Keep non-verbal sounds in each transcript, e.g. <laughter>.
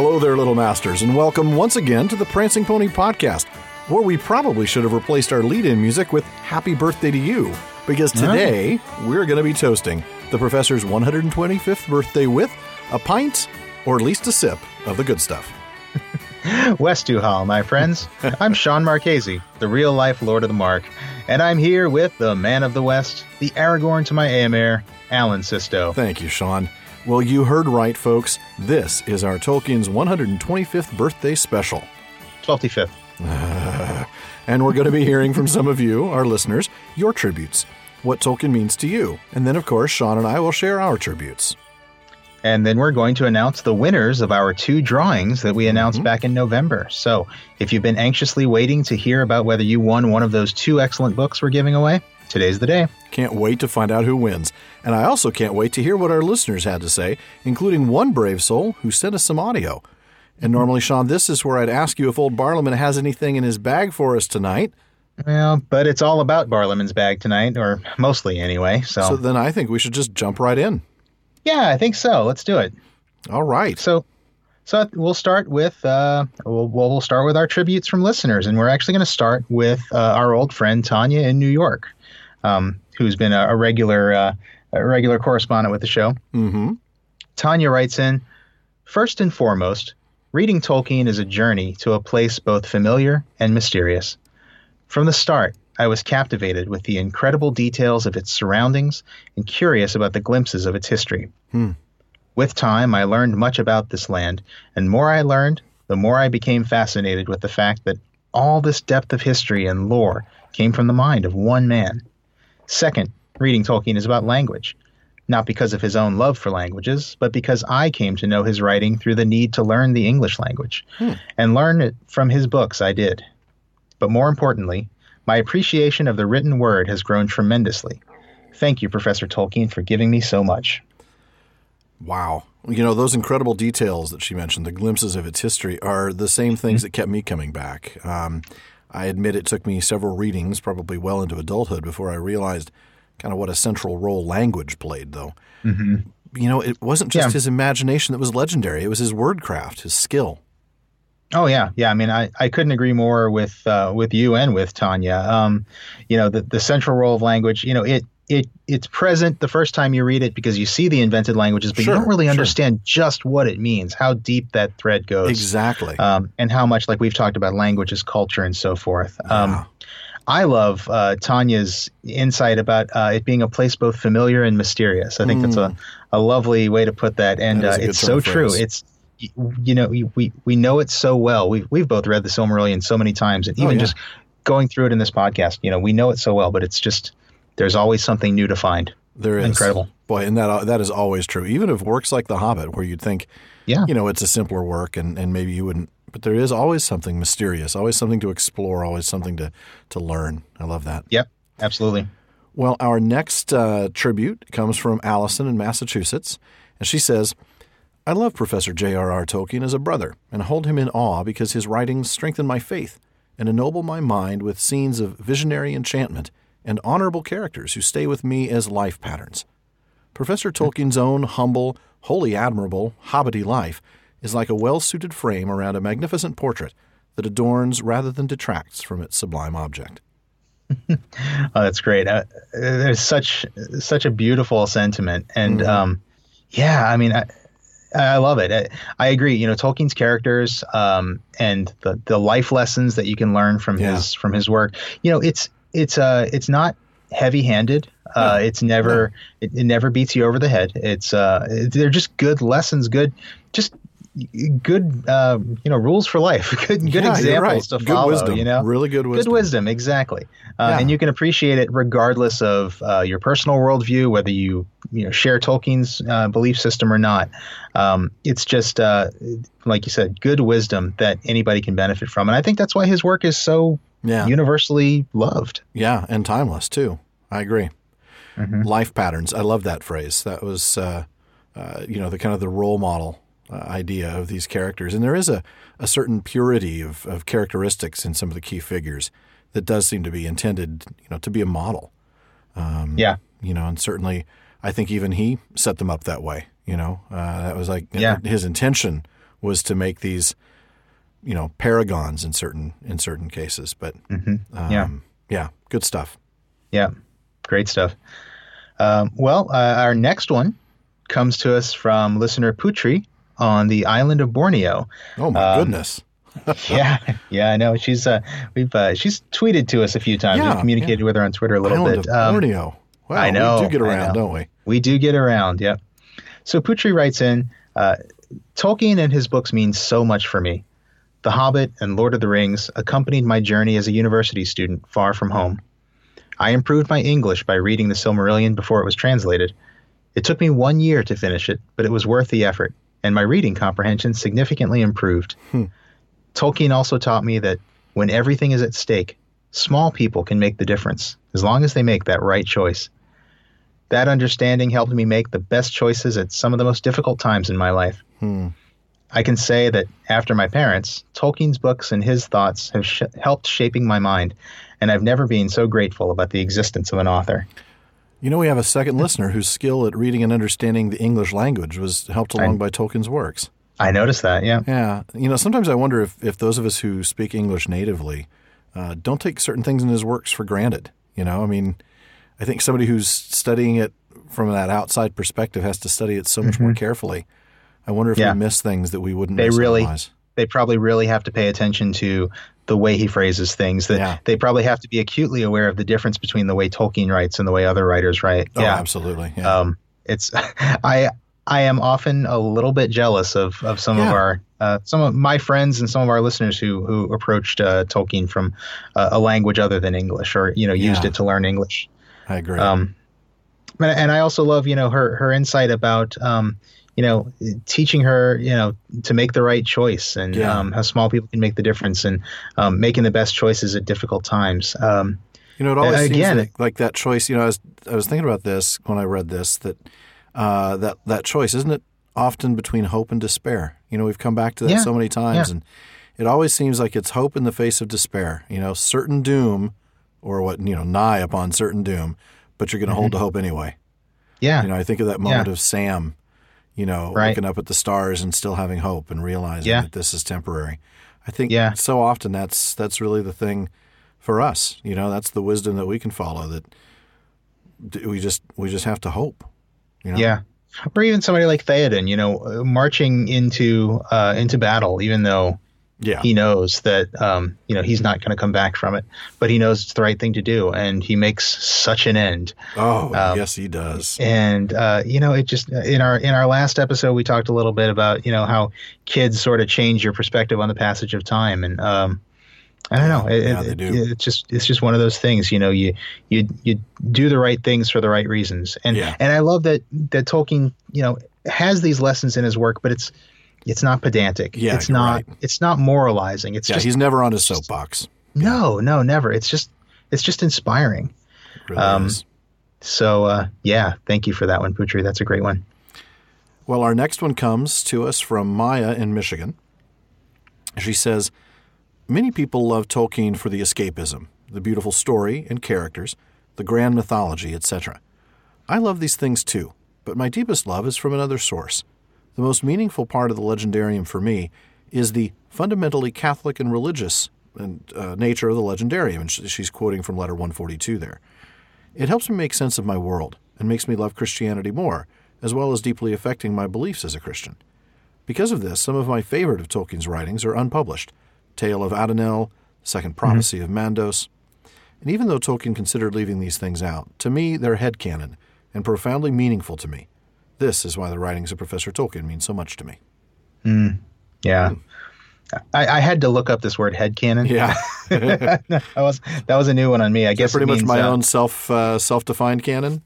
Hello there, little masters, and welcome once again to the Prancing Pony Podcast, where we probably should have replaced our lead in music with Happy Birthday to You, because today we're going to be toasting the professor's 125th birthday with a pint, or at least a sip, of the good stuff. <laughs> Westu hál, my friends. <laughs> I'm Sean Marchese, the real life Lord of the Mark, and I'm here with the man of the West, the Aragorn to my Éomer, Alan Sisto. Thank you, Sean. Well, you heard right, folks. This is our Tolkien's 125th birthday special. 25th. <laughs> And we're going to be hearing from some of you, our listeners, your tributes, what Tolkien means to you. And then, of course, Sean and I will share our tributes. And then we're going to announce the winners of our two drawings that we announced mm-hmm. back in November. So if you've been anxiously waiting to hear about whether you won one of those two excellent books we're giving away, today's the day. Can't wait to find out who wins. And I also can't wait to hear what our listeners had to say, including one brave soul who sent us some audio. And normally, Sean, this is where I'd ask you if old Barliman has anything in his bag for us tonight. Well, but it's all about Barliman's bag tonight, or mostly anyway. So, So then I think we should just jump right in. yeah, I think so. Let's do it. All right. So, so we'll start with uh, we'll, we'll start with our tributes from listeners, and we're actually going to start with uh, our old friend Tanya in New York, um, who's been a, a regular uh, a regular correspondent with the show. Mm-hmm. Tanya writes in, first and foremost, reading Tolkien is a journey to a place both familiar and mysterious. From the start, I was captivated with the incredible details of its surroundings and curious about the glimpses of its history. With time, I learned much about this land, and the more I learned, the more I became fascinated with the fact that all this depth of history and lore came from the mind of one man. Second, reading Tolkien is about language, not because of his own love for languages, but because I came to know his writing through the need to learn the English language, hmm. and learn it from his books I did. But more importantly, my appreciation of the written word has grown tremendously. Thank you, Professor Tolkien, for giving me so much. Wow. You know, those incredible details that she mentioned, the glimpses of its history, are the same things that kept me coming back. Um, I admit it took me several readings, probably well into adulthood, before I realized kind of what a central role language played, though. Mm-hmm. You know, it wasn't just Yeah. his imagination that was legendary, it was his wordcraft, his skill. Oh yeah, yeah. I mean, I, I couldn't agree more with uh, with you and with Tanya. Um, you know, the the central role of language. You know, it it it's present the first time you read it because you see the invented languages, but Sure, you don't really sure. understand just what it means, how deep that thread goes, Exactly. um, and how much like we've talked about language is culture and so forth. Yeah. Um, I love uh, Tanya's insight about uh, it being a place both familiar and mysterious. I think that's a, a lovely way to put that, and. That uh, it's so true. phrase. It's you know we- we know it so well. We've we've both read the Silmarillion so many times, and Oh, even yeah. just going through it in this podcast, you know, we know it so well. But it's just there's always something new to find. There is Incredible. boy, and that that is always true. Even if works like The Hobbit, where you'd think, Yeah. you know, it's a simpler work, and, and maybe you wouldn't, but there is always something mysterious, always something to explore, always something to to learn. I love that. Yep, absolutely. Well, our next uh, tribute comes from Allison in Massachusetts, and she says, "I love Professor J.R.R. Tolkien as a brother, and hold him in awe because his writings strengthen my faith and ennoble my mind with scenes of visionary enchantment and honorable characters who stay with me as life patterns. Professor Tolkien's own humble, wholly admirable, hobbity life is like a well-suited frame around a magnificent portrait that adorns rather than detracts from its sublime object." <laughs> Oh, that's great. Uh, there's such such a beautiful sentiment, and um, yeah, I mean, I, I love it. I, I agree. You know, Tolkien's characters um, and the the life lessons that you can learn from Yeah. his from his work. You know, it's it's uh it's not heavy handed. Uh, it's never it, it never beats you over the head. It's uh they're just good lessons. Good, just good uh, you know rules for life. <laughs> Good good Yeah, you're right. examples to Good follow. wisdom. You know, Really good wisdom. Good wisdom, exactly. Uh, Yeah. And you can appreciate it regardless of uh, your personal worldview, whether you you know share Tolkien's uh, belief system or not. Um, it's just uh, like you said, good wisdom that anybody can benefit from, and I think that's why his work is so Yeah. universally loved. Yeah, and timeless too. I agree. Mm-hmm. Life patterns. I love that phrase. That was, uh, uh, you know, the kind of the role model uh, idea of these characters, and there is a, a certain purity of, of characteristics in some of the key figures that does seem to be intended, you know, to be a model. Yeah, You know, and certainly, I think even he set them up that way. You know, uh, that was like Yeah. his intention was to make these, you know, paragons in certain in certain cases. But um, Yeah. yeah, good stuff. Yeah, great stuff. Um, well, uh, our next one comes to us from listener Putri on the island of Borneo. Oh my Um, goodness. <laughs> <laughs> yeah, yeah, I know. She's uh, we've uh, she's tweeted to us a few times. Yeah, we've communicated with her on Twitter a little Island bit. of Um, Borneo. Wow, I know, we do get around, don't we? We do get around, yep. So Putri writes in uh, Tolkien and his books mean so much for me. The Hobbit and Lord of the Rings accompanied my journey as a university student far from home. I improved my English by reading the Silmarillion before it was translated. It took me one year to finish it, but it was worth the effort, and my reading comprehension significantly improved. Hmm. Tolkien also taught me that when everything is at stake, small people can make the difference, as long as they make that right choice. That understanding helped me make the best choices at some of the most difficult times in my life. Hmm. I can say that after my parents, Tolkien's books and his thoughts have sh- helped shaping my mind, and I've never been so grateful about the existence of an author. You know, we have a second <laughs> listener whose skill at reading and understanding the English language was helped along by Tolkien's works. I noticed that, yeah. Yeah. You know, sometimes I wonder if, if those of us who speak English natively uh, don't take certain things in his works for granted. You know, I mean, I think somebody who's studying it from that outside perspective has to study it so much more carefully. I wonder if. Yeah. we miss things that we wouldn't They miss really- otherwise. They probably really have to pay attention to the way he phrases things. That Yeah. they probably have to be acutely aware of the difference between the way Tolkien writes and the way other writers write. Oh, yeah. absolutely. Yeah. um, it's <laughs> I I am often a little bit jealous of of some of our uh, some of my friends and some of our listeners who who approached uh, Tolkien from uh, a language other than English or you know used Yeah. it to learn English. I agree. Um, and, and I also love you know her her insight about um, you know teaching her you know to make the right choice and Yeah. um, how small people can make the difference and um, making the best choices at difficult times. Um, You know, it always Uh, seems like, like that choice. You know, I was I was thinking about this when I read this that uh, that that choice isn't it often between hope and despair. You know, we've come back to that Yeah, so many times, yeah. and it always seems like it's hope in the face of despair. You know, certain doom, or what you know, nigh upon certain doom, but you're going to hold to hope anyway. yeah, You know, I think of that moment Yeah. of Sam, you know, Right. looking up at the stars and still having hope and realizing Yeah. that this is temporary. I think Yeah. so often that's that's really the thing for us. You know, that's the wisdom that we can follow. That we just we just have to hope. You know? Yeah. Or even somebody like Theoden, you know, marching into uh, into battle, even though yeah, he knows that um, you know he's not going to come back from it, but he knows it's the right thing to do, and he makes such an end. Oh, Um, yes, he does. And uh, you know, it just in our in our last episode we talked a little bit about you know how kids sort of change your perspective on the passage of time, and um, I don't know, it, Yeah, it- they do. it's just it's just one of those things, you know, you you you do the right things for the right reasons, and Yeah. and I love that that Tolkien you know has these lessons in his work, but it's it's not pedantic. Yeah, it's not right. it's not moralizing. It's Yeah, just he's never on his soapbox. no, no, never. It's just it's just inspiring. It Really Um, is. So uh, yeah, thank you for that one, Putri. That's a great one. Well, our next one comes to us from Maya in Michigan. She says, Many people love Tolkien for the escapism, the beautiful story and characters, the grand mythology, etc. I love these things too, but my deepest love is from another source. The most meaningful part of the legendarium for me is the fundamentally Catholic and religious and, uh, nature of the legendarium, and she's quoting from letter 142 there. It helps me make sense of my world and makes me love Christianity more, as well as deeply affecting my beliefs as a Christian. Because of this, some of my favorite of Tolkien's writings are unpublished Tale of Adanel, Second Prophecy of Mandos. And even though Tolkien considered leaving these things out, to me they're headcanon and profoundly meaningful to me. This is why the writings of Professor Tolkien mean so much to me. Yeah. I, I had to look up this word headcanon. Yeah, <laughs> that was that was a new one on me. I guess pretty much means, my uh, own self uh, self defined canon.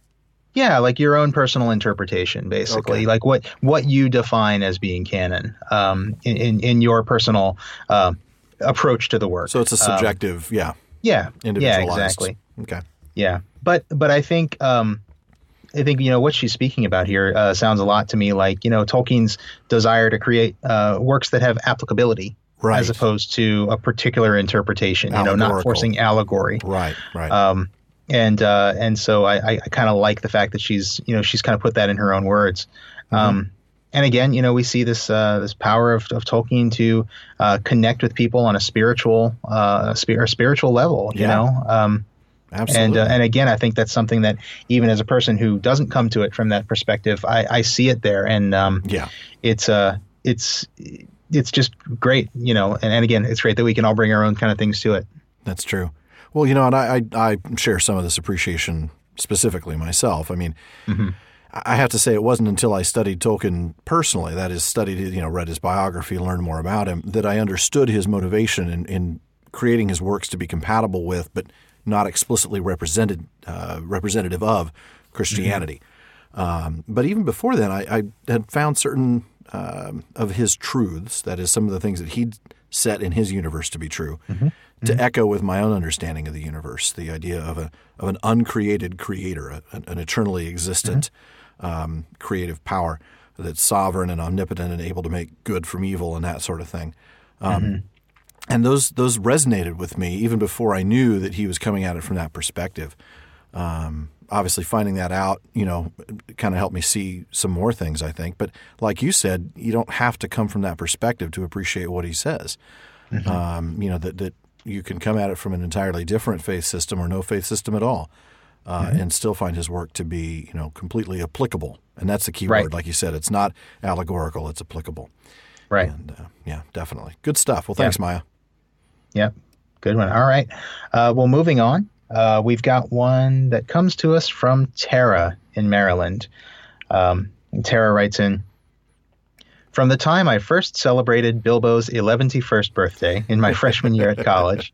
Yeah, like your own personal interpretation, basically, Okay. like what what you define as being canon, um, in in, in your personal uh, approach to the work. So it's a Um, subjective, yeah, yeah, yeah, individualized. exactly. Okay. Yeah, but but I think um, I think you know what she's speaking about here uh, sounds a lot to me like you know Tolkien's desire to create uh, works that have applicability, Right. as opposed to a particular interpretation. You know, not forcing allegory. Right, right. Um, and uh, and so I, I, kind of like the fact that she's you know she's kind of put that in her own words. Mm-hmm. Um, and again, you know, we see this uh, this power of, of Tolkien to uh, connect with people on a spiritual uh, spir- spiritual level. You Yeah. know, um, Absolutely. and uh, and again, I think that's something that even as a person who doesn't come to it from that perspective, I, I see it there, and um, yeah. it's uh it's it's just great, you know. And, and again, it's great that we can all bring our own kind of things to it. That's true. Well, you know, and I, I, I share some of this appreciation specifically myself. I mean, I have to say it wasn't until I studied Tolkien personally, that is, studied, you know, read his biography, learned more about him, that I understood his motivation in, in creating his works to be compatible with, but not explicitly represented, uh, representative of Christianity. Um, but even before then, I, I had found certain um, of his truths, that is, some of the things that he'd set in his universe to be true, to echo with my own understanding of the universe, the idea of a of an uncreated creator, a, an, an eternally existent um, creative power that's sovereign and omnipotent and able to make good from evil and that sort of thing. Um, And those those resonated with me even before I knew that he was coming at it from that perspective. Um, obviously, finding that out, you know, kind of helped me see some more things. I think, but like you said, you don't have to come from that perspective to appreciate what he says. Um, you know that that you can come at it from an entirely different faith system or no faith system at all, uh, and still find his work to be, you know, completely applicable. And that's the key Right. word, like you said. It's not allegorical; it's applicable. Right. And uh, yeah, definitely good stuff. Well, thanks, Maya. Yep. Good one. All right. Uh, well, moving on, uh, we've got one that comes to us from Tara in Maryland. Um, Tara writes in From the time I first celebrated Bilbo's 111st birthday in my <laughs> freshman year at college,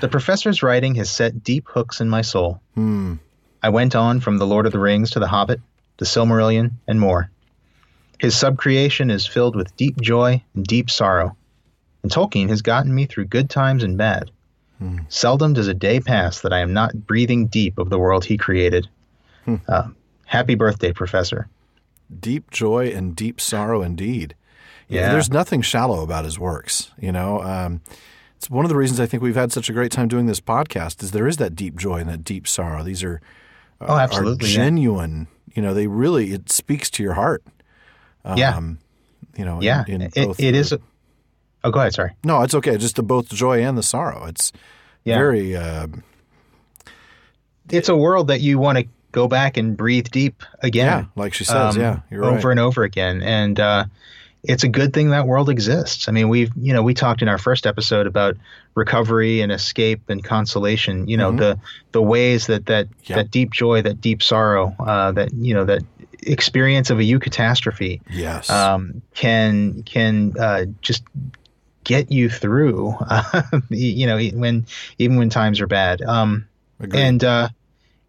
the professor's writing has set deep hooks in my soul. Hmm. I went on from The Lord of the Rings to The Hobbit, The Silmarillion, and more. His subcreation is filled with deep joy and deep sorrow, and Tolkien has gotten me through good times and bad. Seldom does a day pass that I am not breathing deep of the world he created. Uh, happy birthday, Professor. deep joy and deep sorrow indeed. Yeah. There's nothing shallow about his works, you know. Um, it's one of the reasons I think we've had such a great time doing this podcast is there is that deep joy and that deep sorrow. These are Oh, absolutely. are yeah. genuine. You know, they really it speaks to your heart. Yeah. Um, you know, in- Yeah, in, it, both it the- is. A, oh, go ahead. Sorry. No, it's okay. Just the both the joy and the sorrow. It's Yeah. very uh, It's a world that you want to go back and breathe deep again. yeah, like she says. um, yeah, you're over right. and over again. And uh, it's a good thing that world exists. I mean, we've you know we talked in our first episode about recovery and escape and consolation. You know the the ways that that that deep joy, that deep sorrow, uh, that you know that experience of a eucatastrophe yes. um, can can uh, just get you through. <laughs> you know when even when times are bad. Um, and uh,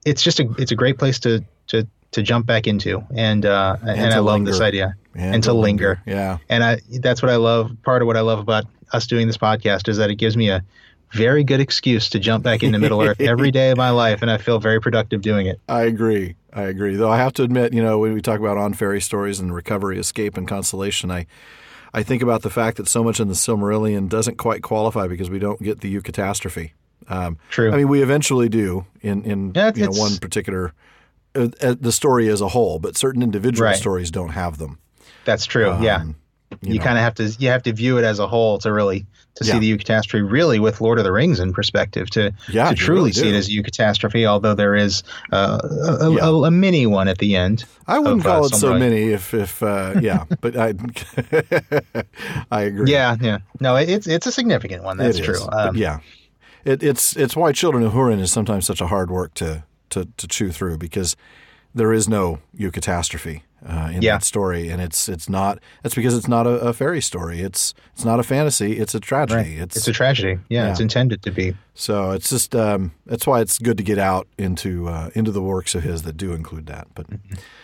it's just a it's a great place to to to jump back into and uh, and, to I love linger. this idea and, to linger. Yeah. and I that's what I love part of what I love about us doing this podcast is that it gives me a very good excuse to jump back into Middle Earth every day of my <laughs> life and I feel very productive doing it. I agree. I agree. Though I have to admit, you know, when we talk about on fairy stories and recovery, escape, and consolation, I I think about the fact that so much in the Silmarillion doesn't quite qualify because we don't get the eucatastrophe. Um, True. I mean, we eventually do in in Yeah, you know, one particular uh, uh, the story as a whole, but certain individual Right. stories don't have them. That's true. yeah. Um, You, know. kind of have to you have to view it as a whole to really to Yeah. see the eucatastrophe really with Lord of the Rings in perspective to Yeah, to truly really see it as a eucatastrophe although there is uh, a, a, Yeah. a, a mini one at the end. I wouldn't of, uh, call it so many if if uh, yeah, <laughs> but I <laughs> I agree. Yeah, yeah. No, it- it's it's a significant one. That's true. Um, yeah, it, it's it's why Children of Hurin is sometimes such a hard work to to, to chew through because there is no eucatastrophe uh, in Yeah. that story, and it's it's not. That's because it's not a, a fairy story. It's it's not a fantasy. It's a tragedy. It's, It's a tragedy. Yeah, Yeah. it's intended to be. so it's just um, that's why it's good to get out into uh, into the works of his that do include that. But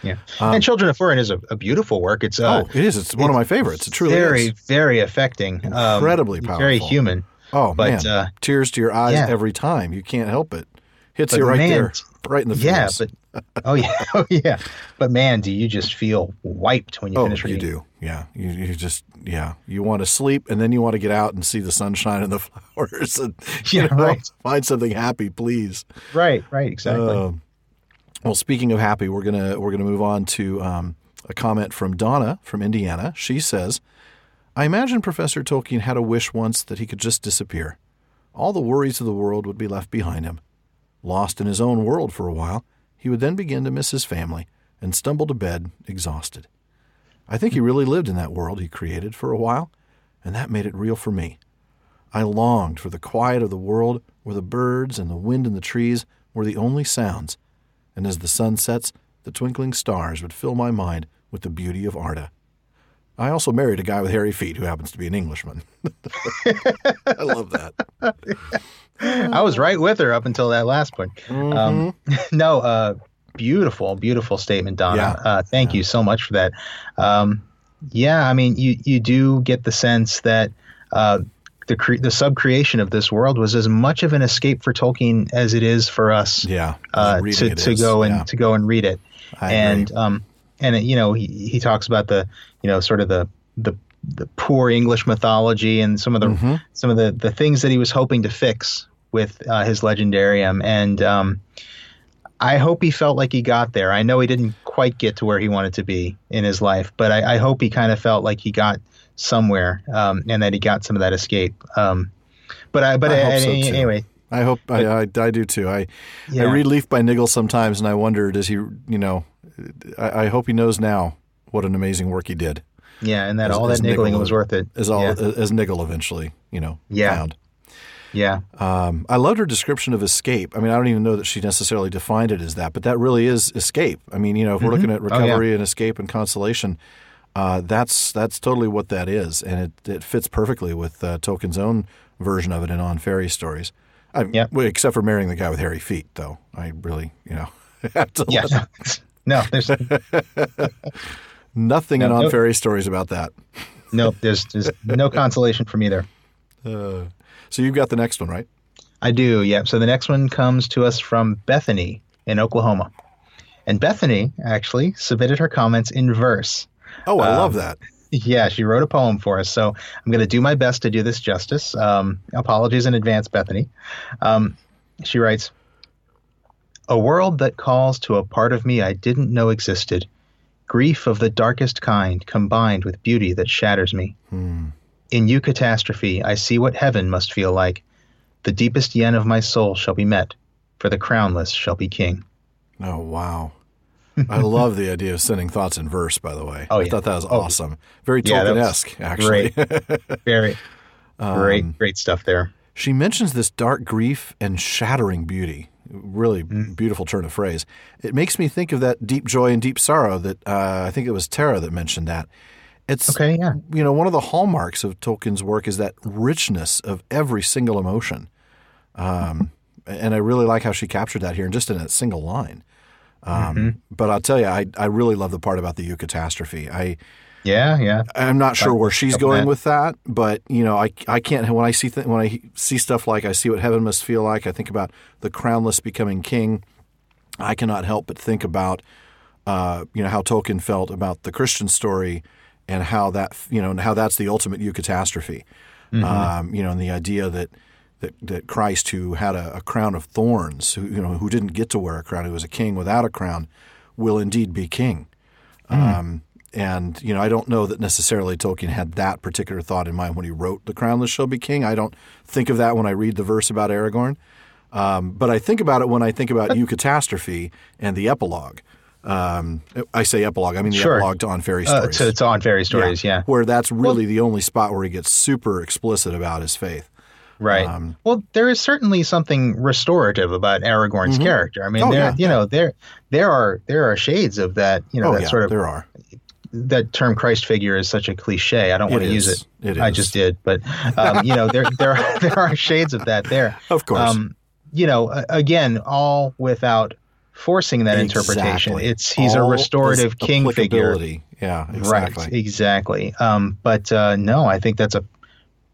Yeah. and Children of Hurin is a, a beautiful work. It's uh, Um, oh, it is. It's one of my favorites. It truly very is. very affecting. um, Incredibly powerful Very human. Oh but, man, uh, tears to your eyes yeah. every time. You can't help it. Hits But you right man, there, right in the face. Yeah, but oh yeah, <laughs> oh yeah. But man, do you just feel wiped when you Oh, finish you do. Yeah. You, you just, yeah. You want to sleep and then you want to get out and see the sunshine and the <laughs> flowers and <laughs> you Yeah, know, right. find something happy, please. Right, right, exactly. Um, well, speaking of happy, we're gonna we're gonna move on to um, a comment from Donna from Indiana. She says, I imagine Professor Tolkien had a wish once that he could just disappear. All the worries of the world would be left behind him. Lost in his own world for a while, he would then begin to miss his family and stumble to bed exhausted. I think he really lived in that world he created for a while, and that made it real for me. I longed for the quiet of the world where the birds and the wind in the trees were the only sounds, and as the sun sets, the twinkling stars would fill my mind with the beauty of Arda. I also married a guy with hairy feet who happens to be an Englishman. <laughs> I love that. <laughs> I was right with her up until that last point. Mm-hmm. Um, <laughs> no, uh, beautiful, beautiful statement, Donna. Yeah. Uh, thank you so much for that. Um, yeah, I mean, you you do get the sense that uh, the cre- the sub creation of this world was as much of an escape for Tolkien as it is for us Yeah. uh, to to is. go and Yeah. to go and read it. I and agree. um, and it, you know he he talks about the you know sort of the the the poor English mythology and some of the Mhm. some of the the things that he was hoping to fix with uh, his legendarium and um, I hope he felt like he got there. I know he didn't quite get to where he wanted to be in his life, but I, I hope he kind of felt like he got somewhere um, and that he got some of that escape. Um, but I, but I I- so, anyway, I hope I, I, I do too. I Yeah. I read Leaf by Niggle sometimes, and I wonder does he you know I, I hope he knows now what an amazing work he did yeah, and that As- all that niggling was worth it. as all yeah, as Niggle eventually you know Yeah. found. yeah. Um, I loved her description of escape. I mean, I don't even know that she necessarily defined it as that, but that really is escape. I mean, you know, if we're looking at Oh, yeah. recovery and escape and consolation, uh, that's that's totally what that is, and it, it fits perfectly with uh, Tolkien's own version of it in On Fairy Stories. I, well, except for marrying the guy with hairy feet, though. I really, you know, <laughs> have to Yeah. <laughs> no, there's <laughs> nothing in No, On no. Fairy Stories about that. no, there's, there's no <laughs> consolation from either. Uh, so you've got the next one, right? I do, yeah. So the next one comes to us from Bethany in Oklahoma. And Bethany actually submitted her comments in verse. Oh, I Um, love that. <laughs> Yeah, she wrote a poem for us. So I'm going to do my best to do this justice. Um, apologies in advance, Bethany. Um, she writes A world that calls to a part of me I didn't know existed. Grief of the darkest kind combined with beauty that shatters me. Hmm. In eucatastrophe, I see what heaven must feel like. The deepest yen of my soul shall be met, for the crownless shall be king. Oh wow. <laughs> I love the idea of sending thoughts in verse, by the way. Oh, I yeah. thought that was Oh. awesome. Very Yeah, Tolkien-esque, actually. Great. <laughs> Very, great, Um, great stuff there. She mentions this dark grief and shattering beauty. Really Mm. beautiful turn of phrase. It makes me think of that deep joy and deep sorrow that uh, I think it was Tara that mentioned that. It's Okay, yeah. you know one of the hallmarks of Tolkien's work is that richness of every single emotion, um, and I really like how she captured that here, and just in a single line. Um, Mm-hmm. But I'll tell you, I, I really love the part about the eucatastrophe. I Yeah, yeah. I'm not sure where she's going with that, but you know, I I can't when I see th- when I see stuff like I see what heaven must feel like. I think about the crownless becoming king. I cannot help but think about uh, you know how Tolkien felt about the Christian story and how that you know and how that's the ultimate eucatastrophe. Um, you know, and the idea that that, that Christ, who had a, a crown of thorns, who you know who didn't get to wear a crown, who was a king without a crown, will indeed be king. Um, and you know, I don't know that necessarily Tolkien had that particular thought in mind when he wrote "The Crownless Shall Be King." I don't think of that when I read the verse about Aragorn, um, but I think about it when I think about "Eucatastrophe" and the epilogue. Um, I say epilogue, I mean the Sure. epilogue to On Fairy Uh, Stories. to, it's on fairy stories, yeah. where that's really the only spot where he gets super explicit about his faith. Right. Um, well, there is certainly something restorative about Aragorn's character. I mean, Oh, there, yeah, you know, there, there are there are shades of that. You know, oh that yeah, sort of there are. That term Christ figure is such a cliche. I don't want to use it. It I is. just did, but um, you know, there there are, <laughs> there are shades of that there. Of course. Um, you know, again, all without forcing that interpretation. It's he's a restorative king figure. Yeah, exactly. Right, exactly. Um, but uh, no, I think that's a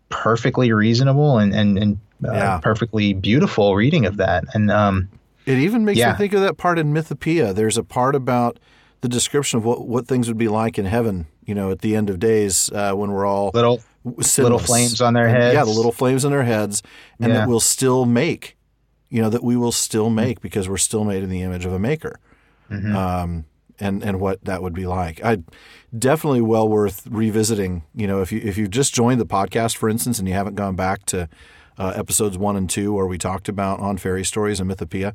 perfectly reasonable and and, and uh, Yeah. perfectly beautiful reading of that. And um, It even makes Yeah. me think of that part in Mythopoeia. There's a part about the description of what, what things would be like in heaven, you know, at the end of days uh, when we're all little sinless. little flames on their And, heads. Yeah, the little flames on their heads, and Yeah. that we'll still make, you know, that we will still make because we're still made in the image of a maker. Mm-hmm. Um, and and what that would be like. I definitely well worth revisiting. You know, if you if you just joined the podcast, for instance, and you haven't gone back to uh, episodes one and two where we talked about on fairy stories and Mythopoeia,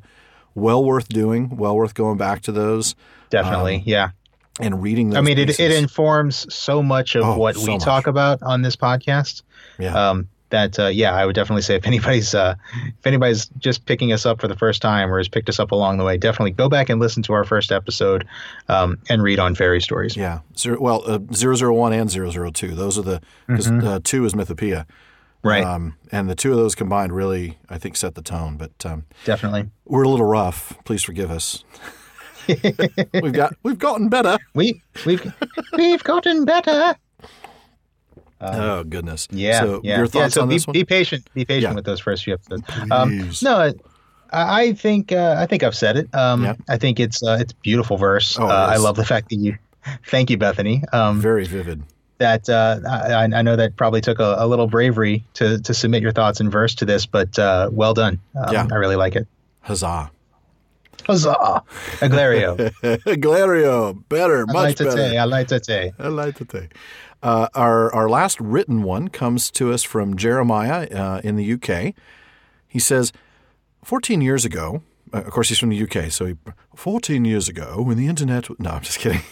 well worth doing. Well worth going back to those. Definitely, um, yeah. And reading. I mean, it, it informs so much of oh, what so we much. talk about on this podcast. Yeah. Um, that uh, yeah, I would definitely say if anybody's uh, if anybody's just picking us up for the first time or has picked us up along the way, definitely go back and listen to our first episode um, and read on fairy stories. Yeah, Zero, well, uh, 001 and 002, those are the because mm-hmm. uh, two is Mythopoeia, right? Um, and the two of those combined really, I think, set the tone. But um, definitely, we're a little rough. Please forgive us. <laughs> we've got we've gotten better. We we've we've gotten better. Um, oh goodness! Yeah, so yeah. Your thoughts yeah, so on be, this one? Be patient. Be patient yeah. with those first few episodes. Um, no, I think uh, I think I've said it. Um, yeah. I think it's uh, it's beautiful verse. Oh, uh, I love the fact that you. Thank you, Bethany. Um, Very vivid. That uh, I, I, know that probably took a, a, little bravery to to submit your thoughts in verse to this, but uh, well done. Um, yeah. I really like it. Huzzah! Huzzah! Aglario. <laughs> Aglario. Better, much better. I like to say. I like to say. Uh, our, our last written one comes to us from Jeremiah uh, in the UK. He says, 14 years ago, uh, of course, he's from the UK, so he, 14 years ago, when the internet. No, I'm just kidding. <laughs>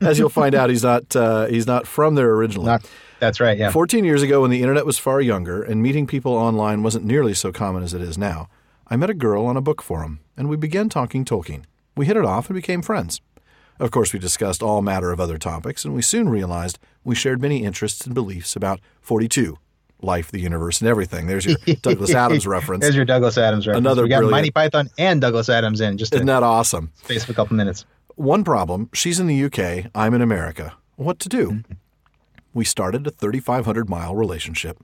As you'll find out, he's not uh, he's not from there originally. Not, that's right. Yeah. 14 years ago, when the internet was far younger and meeting people online wasn't nearly so common as it is now, I met a girl on a book forum, and we began talking Tolkien. We hit it off and became friends. Of course, we discussed all matter of other topics, and we soon realized we shared many interests and beliefs about 42, life, the universe, and everything. There's your <laughs> Douglas Adams reference. There's your Douglas Adams reference. Another we got brilliant... Monty Python and Douglas Adams in just isn't that awesome? Space of a couple minutes. One problem: she's in the UK, I'm in America. What to do? Mm-hmm. We started a 3,500 mile relationship.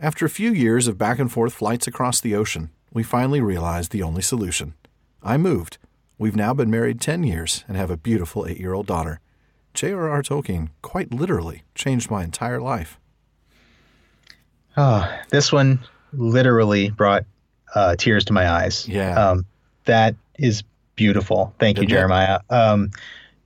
After a few years of back and forth flights across the ocean, we finally realized the only solution. I moved. We've now been married 10 years and have a beautiful eight year old daughter. J.R.R. Tolkien quite literally changed my entire life. Oh, this one literally brought uh, tears to my eyes. Yeah. Um, that is beautiful. Thank you, Jeremiah. Um,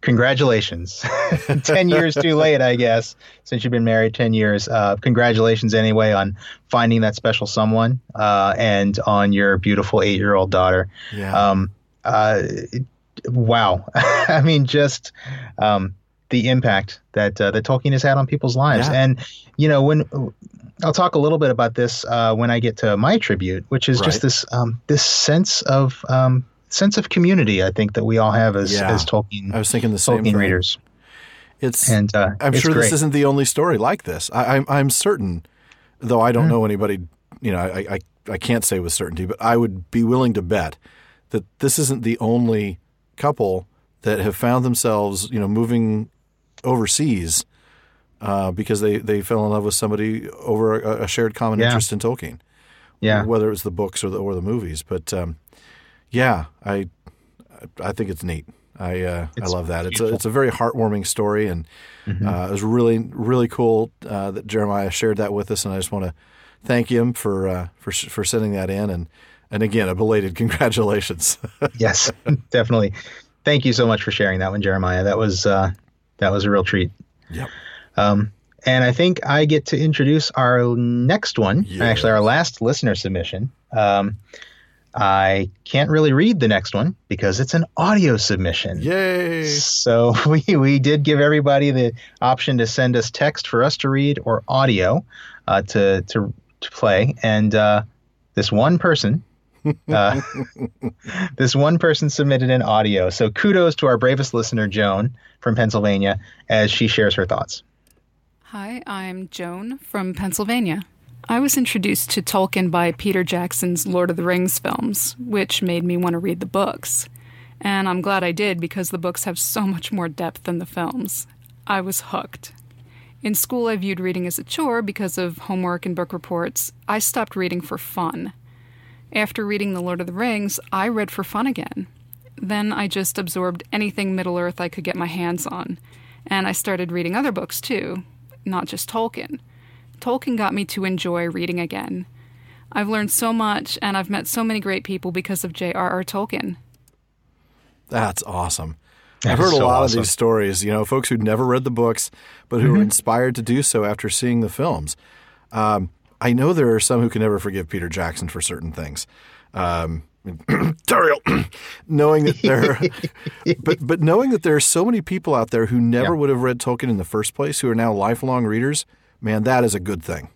congratulations. <laughs> 10 years too late, I guess, since you've been married 10 years. Uh, congratulations, anyway, on finding that special someone uh, and on your beautiful eight year old daughter. Yeah. Um, uh, wow. <laughs> I mean, just um, the impact that uh, that Tolkien has had on people's lives. Yeah. And you know, when I'll talk a little bit about this uh, when I get to my tribute, which is right. just this um, this sense of um, sense of community. I think that we all have as yeah. as Tolkien. I was thinking the same Tolkien readers. It's and uh, I'm it's sure great. this isn't the only story like this. I, I'm I'm certain, though I don't Mm. know anybody. You know, I, I I can't say with certainty, but I would be willing to bet that this isn't the only couple that have found themselves, you know, moving overseas uh, because they, they fell in love with somebody over a, a shared common Yeah. interest in Tolkien. Yeah. Whether it was the books or the or the movies, but um, yeah, I I think it's neat. I uh, I love that. It's a, it's a very heartwarming story, and Mhm. uh, it was really really cool uh, that Jeremiah shared that with us. And I just want to thank him for uh, for for sending that in, and and again a belated <laughs> congratulations. <laughs> yes, <laughs> definitely. Thank you so much for sharing that one, Jeremiah. That was uh, that was a real treat. yep. Um, and I think I get to introduce our next one, Yes. actually our last listener submission. Um, I can't really read the next one because it's an audio submission. Yay! So <laughs> we, we did give everybody the option to send us text for us to read or audio uh, to, to to play, and uh, this one person. <laughs> Uh, this one person submitted an audio. So kudos to our bravest listener, Joan from Pennsylvania, as she shares her thoughts. Hi, I'm Joan from Pennsylvania. I was introduced to Tolkien by Peter Jackson's Lord of the Rings films, which made me want to read the books. And I'm glad I did because the books have so much more depth than the films. I was hooked. In school, I viewed reading as a chore because of homework and book reports. I stopped reading for fun. After reading The Lord of the Rings, I read for fun again. Then I just absorbed anything Middle Earth I could get my hands on. And I started reading other books too, not just Tolkien. Tolkien got me to enjoy reading again. I've learned so much, and I've met so many great people because of J.R.R. Tolkien. That's awesome. I've heard so a lot awesome. of these stories. You know, folks who'd never read the books, but who Mm-hmm. were inspired to do so after seeing the films. Um, I know there are some who can never forgive Peter Jackson for certain things. Um, <clears throat> Tauriel, <clears throat> knowing that there, <laughs> but but knowing that there are so many people out there who never Yeah. would have read Tolkien in the first place, who are now lifelong readers, man, that is a good thing.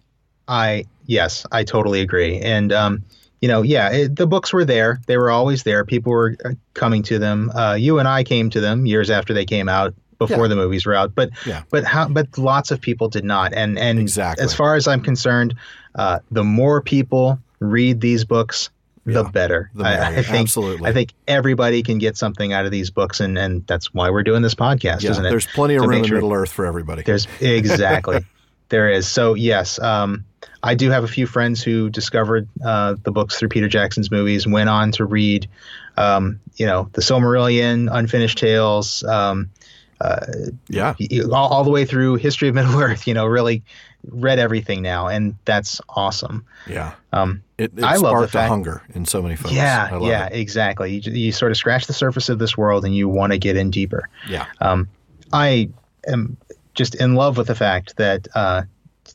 I yes, I totally agree. And um, you know, yeah, it, the books were there; they were always there. People were uh, coming to them. Uh, you and I came to them years after they came out, before Yeah. the movies were out. But Yeah. but how? But lots of people did not. And and Exactly. as far as I'm concerned, uh, the more people read these books, the Yeah, better. the I, I think Absolutely. I think everybody can get something out of these books, and and that's why we're doing this podcast, Yeah, isn't it? there's plenty of To room make in sure- Middle Earth for everybody. there's exactly <laughs> there is. So yes, um, I do have a few friends who discovered uh, the books through Peter Jackson's movies, went on to read, um, you know, the Silmarillion, Unfinished Tales, um, yeah, all, all the way through History of <laughs> Middle Earth. You know, really read everything now, and that's awesome. yeah. Um, It, it I love the sparked a fact- hunger in so many folks. I yeah, yeah, it. exactly. You, you sort of scratch the surface of this world, and you want to get in deeper. yeah. Um, I am just in love with the fact that uh,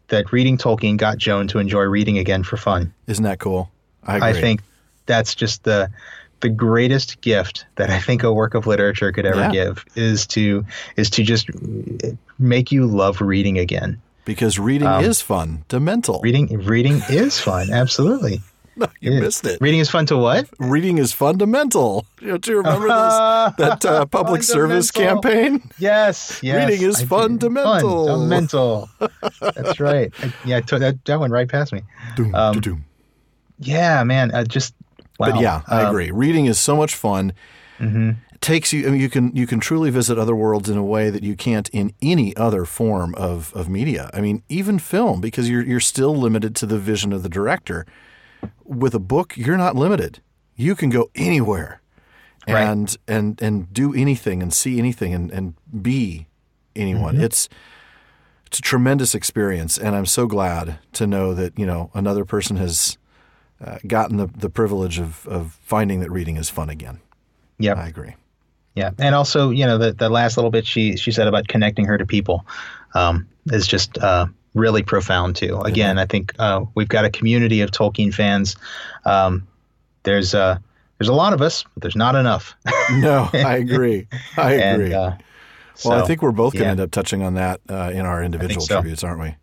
that reading Tolkien got Joan to enjoy reading again for fun. Isn't that cool? I agree. I think that's just the the greatest gift that I think a work of literature could ever Yeah. give is to is to just make you love reading again. because reading Um, is fun to mental. Reading reading is fun, absolutely. <laughs> you Yeah. missed it. Reading is fun to what? Reading is fundamental. <laughs> You know, do you remember this, <laughs> that uh, public service campaign? Yes, yes. Reading is I fundamental. Fundamental. That's right. I, yeah, I that, that went right past me. Doom, Um, da-doom. Yeah, man. Uh, just wow. But yeah, I Um, agree. Reading is so much fun. mhm. It takes you. I mean, you can you can truly visit other worlds in a way that you can't in any other form of of media. I mean, even film, because you're you're still limited to the vision of the director. With a book, you're not limited. You can go anywhere, Right. and and and do anything and see anything and and be anyone. Mm-hmm. It's it's a tremendous experience, and I'm so glad to know that you know another person has uh, gotten the the privilege of of finding that reading is fun again. Yep. I agree. Yeah, and also, you know, the the last little bit she she said about connecting her to people um, is just uh, really profound too. Again, I think uh, we've got a community of Tolkien fans. Um, there's uh, there's a lot of us, but there's not enough. <laughs> No, I agree. I agree. and uh, well, I think we're both going to yeah. end up touching on that uh, in our individual so. tributes, aren't we?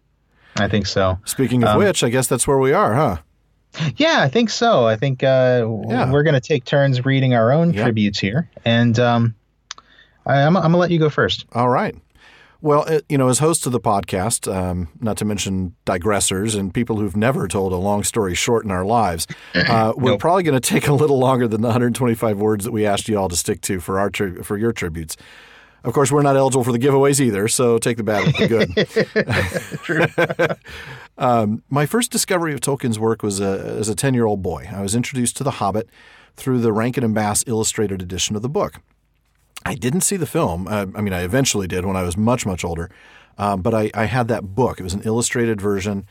I think so. Speaking of Um, which, I guess that's where we are, huh? Yeah, I think so. I think uh, Yeah. we're going to take turns reading our own tributes here, and um, I, I'm, I'm going to let you go first. All right. Well, it, you know, as host of the podcast, um, not to mention digressors and people who've never told a long story short in our lives, <laughs> uh, we're Nope. probably going to take a little longer than the 125 words that we asked you all to stick to for our tri- for your tributes. Of course, we're not eligible for the giveaways either, so take the bad with the good. <laughs> <laughs> um, my first discovery of Tolkien's work was uh, as a 10 year old boy. I was introduced to The Hobbit through the Rankin and Bass illustrated edition of the book. I didn't see the film. Uh, I mean, I eventually did when I was much, much older. Um, but I, I had that book. It was an illustrated version.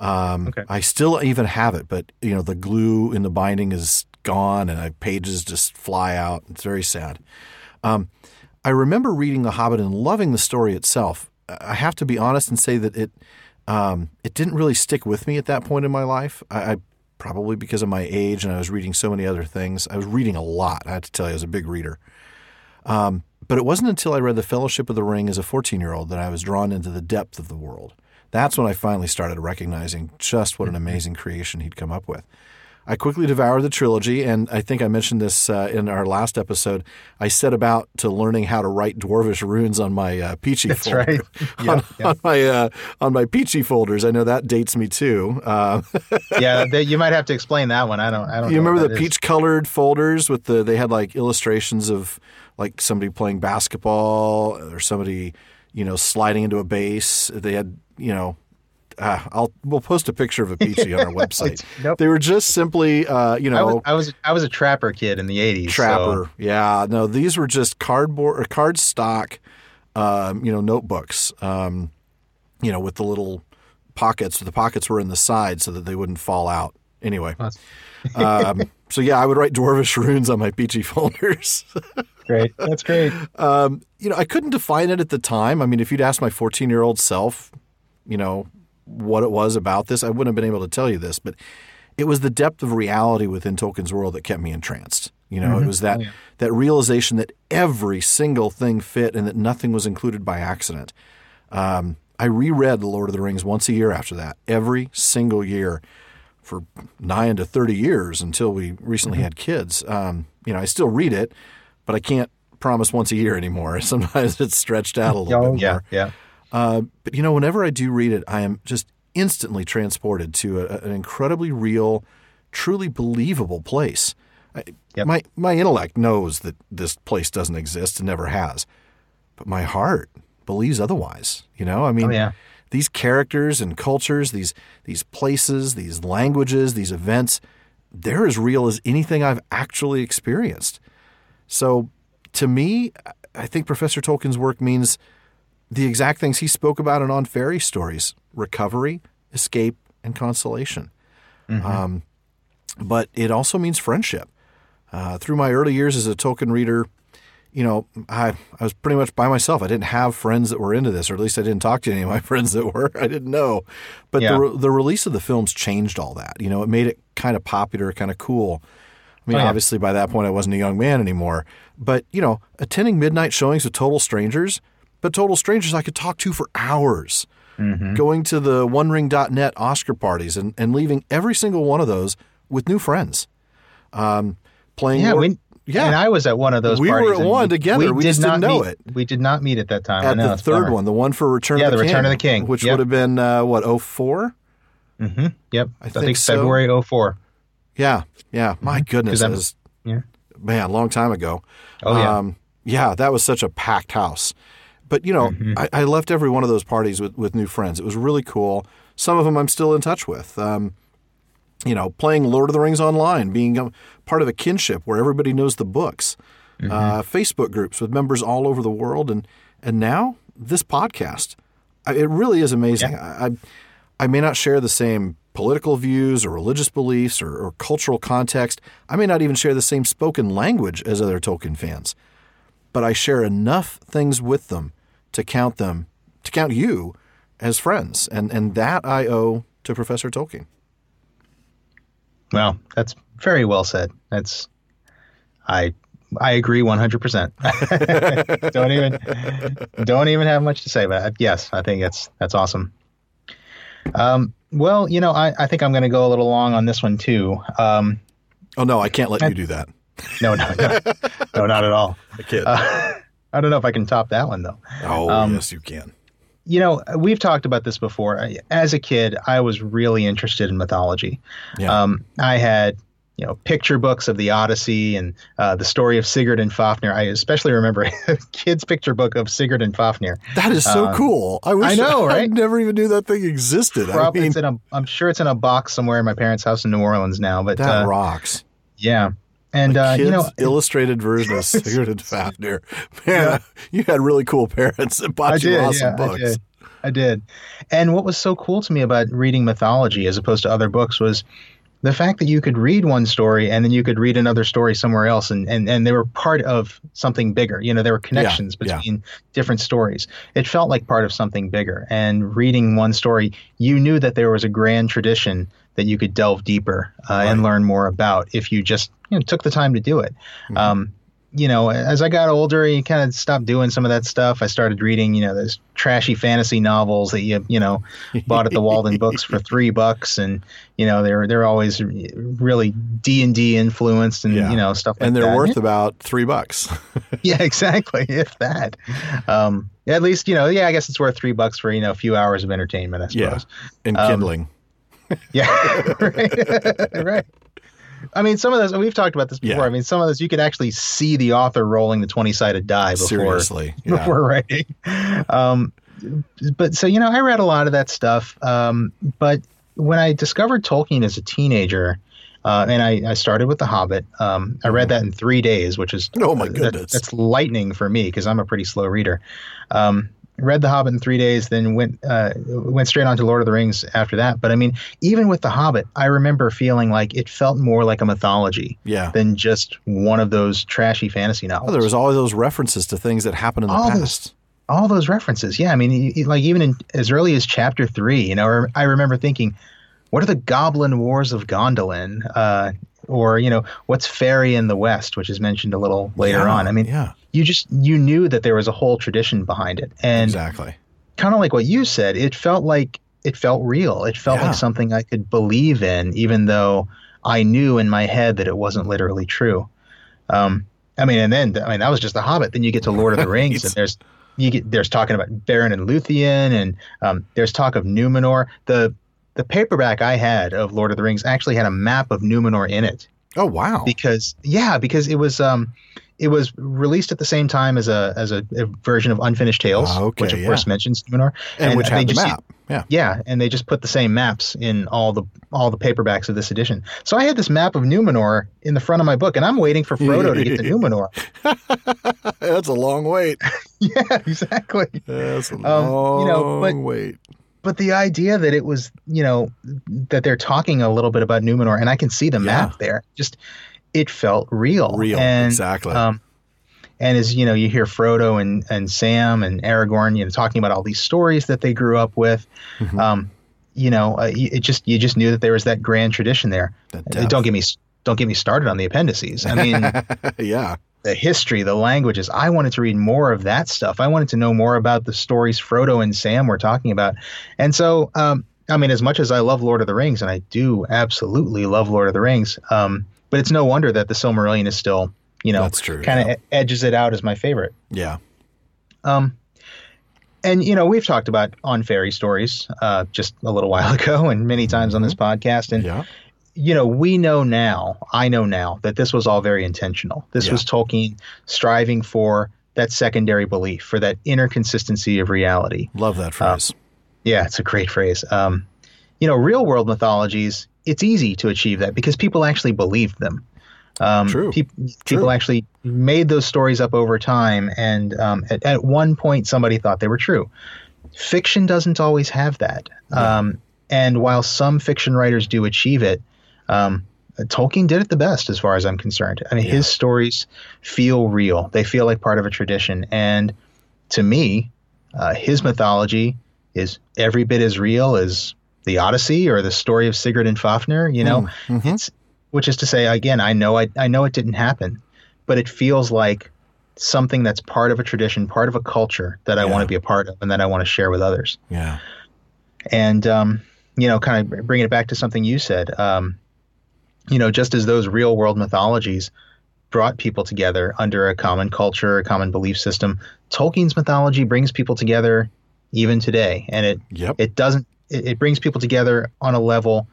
Um, Okay. I still even have it, but you know the glue in the binding is gone, and I, pages just fly out. It's very sad. Um, I remember reading The Hobbit and loving the story itself. I have to be honest and say that it um, it didn't really stick with me at that point in my life. I, I probably because of my age and I was reading so many other things. I was reading a lot. I have to tell you, I was a big reader. Um, but it wasn't until I read The Fellowship of the Ring as a 14 year old that I was drawn into the depth of the world. That's when I finally started recognizing just what an amazing creation he'd come up with. I quickly devoured the trilogy, and I think I mentioned this uh, in our last episode. I set about to learning how to write dwarvish runes on my uh, Pee-Chee That's folder. right. on, <laughs> <laughs> Yeah, yeah. on my uh, on my Pee-Chee folders. I know that dates me too. Uh, <laughs> yeah, they, you might have to explain that one. I don't. I don't. you remember the peach colored folders with the they had like illustrations of like somebody playing basketball or somebody you know sliding into a base. They had you know. Uh, I'll we'll post a picture of a Pee-Chee on our <laughs> website. Nope. They were just simply, uh, you I know, was, I was I was a trapper kid in the '80s. so- trapper. Yeah, no, these were just cardboard or card stock, um, you know, notebooks. Um, you know, with the little pockets. The pockets were in the side so that they wouldn't fall out. Anyway, um, <laughs> so yeah, I would write dwarvish <laughs> runes on my Pee-Chee folders. <laughs> great. That's great. Um, you know, I couldn't define it at the time. I mean, if you'd asked my 14 year old self, you know, what it was about this, I wouldn't have been able to tell you this, but it was the depth of reality within Tolkien's world that kept me entranced. You know, mm-hmm. it was that oh, yeah. that realization that every single thing fit and that nothing was included by accident. Um, I reread The Lord of the Rings once a year after that, every single year for nine to 30 years until we recently mm-hmm. had kids. Um, you know, I still read it, but I can't promise once a year anymore. <laughs> Sometimes it's stretched out a little oh, bit yeah, more. Yeah. Uh, but, you know, whenever I do read it, I am just instantly transported to a, an incredibly real, truly believable place. Yep. My my intellect knows that this place doesn't exist and never has, but my heart believes otherwise. You know, I mean, oh, yeah. These characters and cultures, these these places, these languages, these events, they're as real as anything I've actually experienced. So, to me, I think Professor Tolkien's work means the exact things he spoke about in On Fairy Stories: recovery, escape, and consolation. Mm-hmm. Um, but it also means friendship. Uh, through my early years as a Tolkien reader, you know, I, I was pretty much by myself. I didn't have friends that were into this, or at least I didn't talk to any of my <laughs> friends that were. I didn't know. But yeah. the, the release of the films changed all that. You know, it made it kind of popular, kind of cool. I mean, oh, yeah. obviously by that point I wasn't a young man anymore. But, you know, attending midnight showings with total strangers, but total strangers I could talk to for hours. Mm-hmm. Going to the OneRing.net Oscar parties and, and leaving every single one of those with new friends. Um, playing. Yeah, we, yeah. And I was at one of those. We were at one together. We, we just didn't know meet, it. We did not meet at that time. At the third one, the one for Return yeah, of the, the King. Return of the King, which yep. would have been uh, what 4 Mm-hmm. Yep. I, I think, think, so. February 04. Yeah. Yeah. My mm-hmm. goodness, that was yeah. man, a long time ago. Oh yeah. Um, yeah, that was such a packed house. But you know, mm-hmm. I, I, left every one of those parties with, with new friends. It was really cool. Some of them I'm still in touch with. Um, you know, playing Lord of the Rings online, being part of a kinship where everybody knows the books, mm-hmm. uh, Facebook groups with members all over the world, and and now this podcast. I, it really is amazing. Yeah. I, I may not share the same political views or religious beliefs or, or cultural context. I may not even share the same spoken language as other Tolkien fans, but I share enough things with them to count them to count you as friends, and and that I owe to Professor Tolkien. Well, that's very well said. That's I I agree 100%. <laughs> don't even don't even have much to say about it. Yes, I think that's that's awesome. Um, well, you know, I, I think I'm going to go a little long on this one too. Um, oh no, I can't let I, you do that. No, no, no, no, not at all. <laughs> I can't. Uh, <laughs> I don't know if I can top that one though. Oh um, yes, you can you know, we've talked about this before. As a kid, I was really interested in mythology. Yeah. Um, I had, you know, picture books of the Odyssey and uh, the story of Sigurd and Fafnir. I especially remember <laughs> a kid's picture book of Sigurd and Fafnir. That is so um, cool. I wish I know, <laughs> right? I never even knew that thing existed. Probably I mean, it's in a, I'm sure it's in a box somewhere in my parents' house in New Orleans now. But that uh, rocks. Yeah. And uh, you know, illustrated version of Sigurd and Fafnir. Man, yeah. you had really cool parents that bought I you did, awesome yeah, books. I did. And what was so cool to me about reading mythology as opposed to other books was the fact that you could read one story and then you could read another story somewhere else and, and, and they were part of something bigger. You know, there were connections yeah, between yeah. different stories. It felt like part of something bigger. And reading one story, you knew that there was a grand tradition that you could delve deeper uh, right. and learn more about if you just you know, took the time to do it. Mm-hmm. Um, you know, as I got older, you kind of stopped doing some of that stuff. I started reading, you know, those trashy fantasy novels that you, you know, bought at the Walden Books for <laughs> three bucks, and you know, they're they're always really D and D influenced, and yeah. you know, stuff. like that. And they're that. worth about three bucks. <laughs> yeah, exactly, if that. Um, at least, you know, yeah, I guess it's worth three bucks for you know a few hours of entertainment. I suppose. Yeah, and um, kindling. Um, <laughs> yeah, right. <laughs> right. I mean, some of those we've talked about this before. Yeah. I mean, some of those you could actually see the author rolling the twenty sided die before Seriously, <laughs> yeah. before writing. Um, but so you know, I read a lot of that stuff. Um, but when I discovered Tolkien as a teenager, uh, and I, I, started with The Hobbit. Um, I read that in three days, which is oh my goodness, that, that's lightning for me because I'm a pretty slow reader. Um, read The Hobbit in three days, then went uh, went straight on to Lord of the Rings after that. But I mean, even with The Hobbit, I remember feeling like it felt more like a mythology Yeah. than just one of those trashy fantasy novels. Oh, there was all those references to things that happened in the All those- past. all those references. Yeah, I mean, like even in as early as chapter three, you know, I remember thinking, what are the Goblin Wars of Gondolin? Uh, or you know, what's Fairy in the West, which is mentioned a little later Yeah, on. I mean, yeah, you just you knew that there was a whole tradition behind it, and exactly. kind of like what you said, it felt like it felt real. It felt Yeah. like something I could believe in, even though I knew in my head that it wasn't literally true. Um, I mean, and then I mean that was just the Hobbit. Then you get to Lord of the Rings, and there's you get there's talking about Beren and Luthien, and um, there's talk of Numenor. The the paperback I had of Lord of the Rings actually had a map of Numenor in it Oh wow. because yeah, because it was um it was released at the same time as a as a, a version of Unfinished Tales, Ah, okay, which of yeah. course mentions Numenor, and, which they had the just- map. Yeah. yeah, and they just put the same maps in all the all the paperbacks of this edition. So I had this map of Numenor in the front of my book, and I'm waiting for Frodo to get to Numenor. <laughs> That's a long wait. <laughs> yeah, exactly. That's a <laughs> Um, long you know, but- wait. But the idea that it was, you know, that they're talking a little bit about Numenor, and I can see the Yeah. map there. Just it felt real, Real, and, exactly. Um, and as you know, you hear Frodo and and Sam and Aragorn, you know, talking about all these stories that they grew up with. Mhm. Um, you know, uh, it just you just knew that there was that grand tradition there. That Uh. Don't get me don't get me started on the appendices. I mean, <laughs> yeah. the history, the languages. I wanted to read more of that stuff. I wanted to know more about the stories Frodo and Sam were talking about. And so, um, I mean, as much as I love Lord of the Rings, and I do absolutely love Lord of the Rings, um, but it's no wonder that the Silmarillion is still, you know, kind of yeah. edges it out as my favorite. Yeah. Um, and you know, we've talked about on fairy stories uh, just a little <laughs> while ago, and many times on this podcast. And Yeah. you know, we know now, I know now that this was all very intentional. This Yeah. was Tolkien striving for that secondary belief, for that inner consistency of reality. Love that phrase. Yeah, it's a great phrase. Um, you know, real world mythologies, it's easy to achieve that because people actually believed them. Um, True. True. People actually made those stories up over time, and um, at, at one point, somebody thought they were true. Fiction doesn't always have that. Um, and while some fiction writers do achieve it, um, Tolkien did it the best, as far as I'm concerned. I mean, Yeah. his stories feel real, they feel like part of a tradition. And to me, uh, his mythology is every bit as real as the Odyssey or the story of Sigurd and Fafnir. You know, Mhm. it's which is to say, again, I know I, I know it didn't happen, but it feels like something that's part of a tradition, part of a culture that I Yeah. want to be a part of and that I want to share with others. Yeah. And um, you know, kind of bringing it back to something you said, um, you know, just as those real world mythologies brought people together under a common culture, a common belief system, Tolkien's mythology brings people together even today, and it Yep. it doesn't it, it brings people together on a level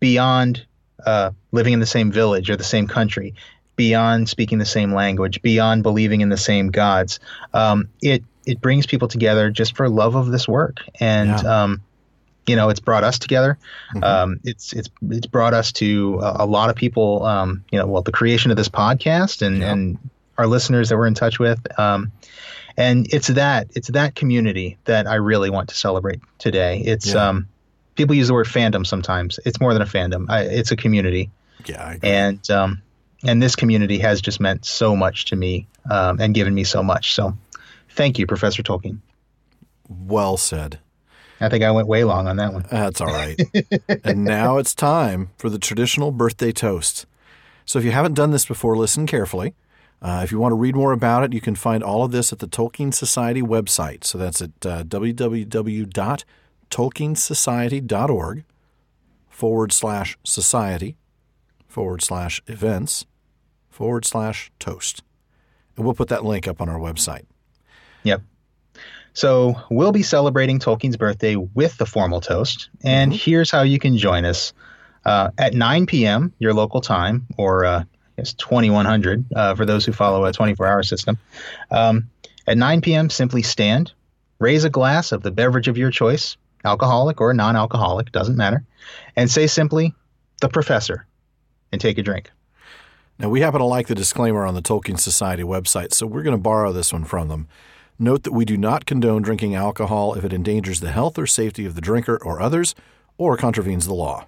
beyond uh, living in the same village or the same country beyond speaking the same language beyond believing in the same gods um, it it brings people together just for love of this work and Yeah. um, you know it's brought us together Mhm. um, it's it's it's brought us to a, a lot of people um, you know well the creation of this podcast and Yeah. and our listeners that we're in touch with um, and it's that it's that community that I really want to celebrate today. It's Yeah. um, people use the word fandom sometimes. It's more than a fandom. I, it's a community, Yeah. And um, and this community has just meant so much to me um, and given me so much. So, thank you, Professor Tolkien. well said. I think I went way long on that one. That's all right. <laughs> and now it's time for the traditional birthday toast. So if you haven't done this before, listen carefully. Uh, if you want to read more about it, you can find all of this at the Tolkien Society website. So that's at uh, www.tolkiensociety.org forward slash society forward slash events forward slash toast. And we'll put that link up on our website. Yep. So we'll be celebrating Tolkien's birthday with the formal toast, and here's how you can join us uh, at 9 p.m. your local time, or uh, I guess 2100 uh, for those who follow a 24-hour system. Um, at 9 p.m., simply stand, raise a glass of the beverage of your choice, alcoholic or non-alcoholic, doesn't matter, and say simply, "The Professor," and take a drink. Now, we happen to like the disclaimer on the Tolkien Society website, so we're going to borrow this one from them. Note that we do not condone drinking alcohol if it endangers the health or safety of the drinker or others or contravenes the law.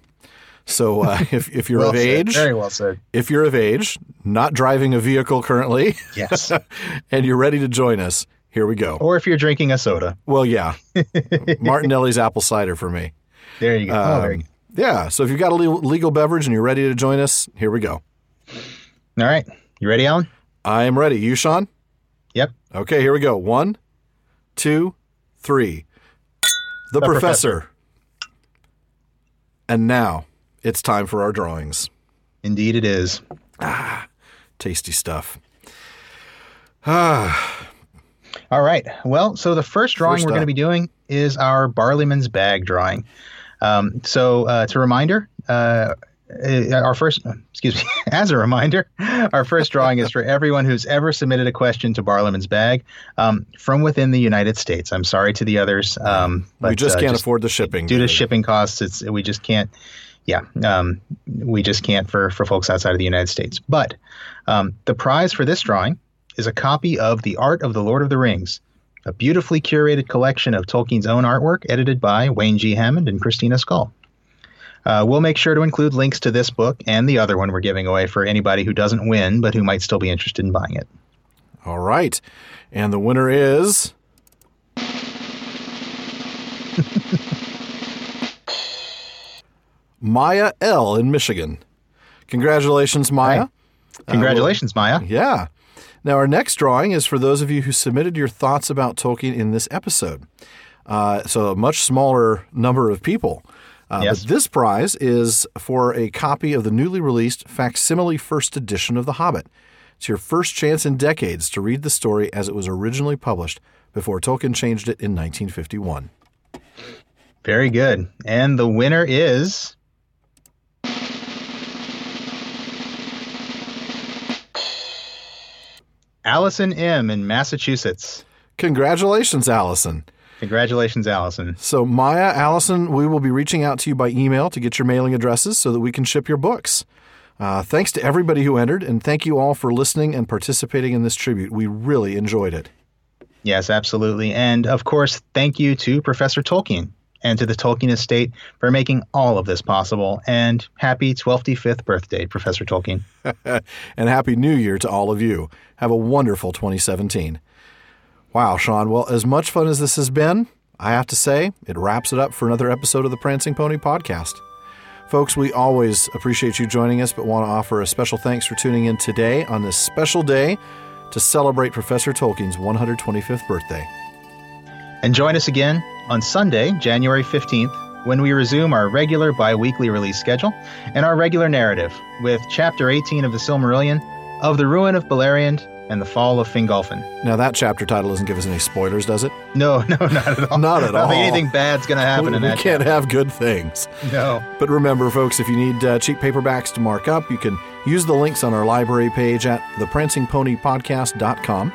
So uh, <laughs> if, if you're Well of said. age, Very well said. if you're of age, not driving a vehicle currently, Yes. <laughs> and you're ready to join us, here we go. or if you're drinking a soda. Well, yeah. <laughs> Martinelli's apple cider for me. There you go. oh, Um, yeah. So if you've got a le- legal beverage and you're ready to join us, here we go. All right. You ready, Alan? I am ready. You, Sean? Yep. Okay, here we go. One, two, three. The, professor. And now it's time for our drawings. Indeed, it is. Ah, tasty stuff. Ah. All right. Well, so the first drawing First we're going to be doing is our Barliman's Bag drawing. Um, so, uh, it's a reminder. Uh, uh, our first, excuse me, <laughs> as a reminder, our first drawing is for everyone who's ever submitted a question to Barliman's Bag um, from within the United States. I'm sorry to the others, um, but we just uh, can't afford the shipping. due to shipping costs. It's we just can't. Yeah, um, we just can't for for folks outside of the United States. But um, the prize for this drawing is a copy of The Art of the Lord of the Rings, a beautifully curated collection of Tolkien's own artwork, edited by Wayne G. Hammond and Christina Scull. Uh, we'll make sure to include links to this book and the other one we're giving away for anybody who doesn't win but who might still be interested in buying it. All right. And the winner is. Maya L. in Michigan. Congratulations, Maya. Congratulations, Maya. Yeah. Now, our next drawing is for those of you who submitted your thoughts about Tolkien in this episode. Uh, so, a much smaller number of people. Uh, Yes. But this prize is for a copy of the newly released facsimile first edition of The Hobbit. It's your first chance in decades to read the story as it was originally published before Tolkien changed it in 1951. Very good. And the winner is. Allison M. in Massachusetts. Congratulations, Allison. Congratulations, Allison. So, Maya, Allison, we will be reaching out to you by email to get your mailing addresses so that we can ship your books. Uh, thanks to everybody who entered, and thank you all for listening and participating in this tribute. We really enjoyed it. Yes, absolutely. And of course, thank you to Professor Tolkien and to the Tolkien estate for making all of this possible. And happy 25th birthday, Professor Tolkien. <laughs> and Happy New Year to all of you. Have a wonderful 2017. Wow, Sean. Well, as much fun as this has been, I have to say, it wraps it up for another episode of the Prancing Pony podcast. Folks, we always appreciate you joining us, but want to offer a special thanks for tuning in today on this special day to celebrate Professor Tolkien's 125th birthday. And join us again on Sunday, January 15th, when we resume our regular bi weekly release schedule and our regular narrative with Chapter 18 of the Silmarillion, of the Ruin of Beleriand, and the Fall of Fingolfin. Now, that chapter title doesn't give us any spoilers, does it? No, <laughs> no, not at all. Not at I think all. anything bad's going to happen we in that. We can't have good things. No. But remember, folks, if you need uh, cheap paperbacks to mark up, you can use the links on our library page at theprancingponypodcast.com.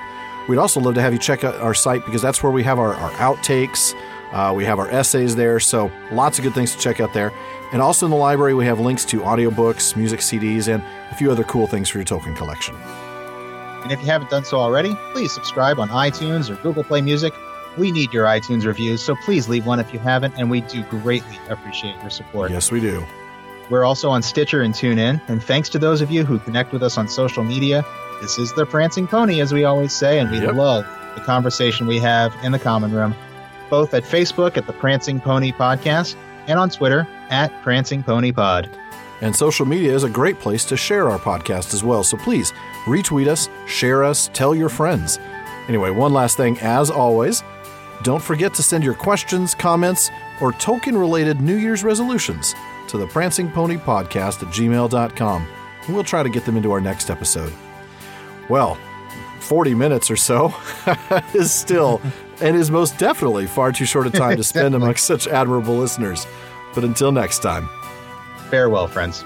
We'd also love to have you check out our site because that's where we have our, our outtakes. Uh, we have our essays there, so lots of good things to check out there. And also in the library, we have links to audiobooks, music CDs, and a few other cool things for your Tolkien collection. And if you haven't done so already, please subscribe on iTunes or Google Play Music. We need your iTunes reviews, so please leave one if you haven't, and we do greatly appreciate your support. Yes, we do. We're also on Stitcher and TuneIn, and thanks to those of you who connect with us on social media. This is the Prancing Pony, as we always say, and we Yep. love the conversation we have in the common room, both at Facebook at the Prancing Pony Podcast and on Twitter at Prancing Pony Pod. And social media is a great place to share our podcast as well. So please retweet us, share us, tell your friends. Anyway, one last thing, as always, don't forget to send your questions, comments, or Tolkien related New Year's resolutions to the Prancing Pony Podcast at gmail.com. We'll try to get them into our next episode. Well, 40 minutes or so <laughs> is still and is most definitely far too short a time to spend <laughs> amongst such admirable listeners. But until next time. Farewell, friends.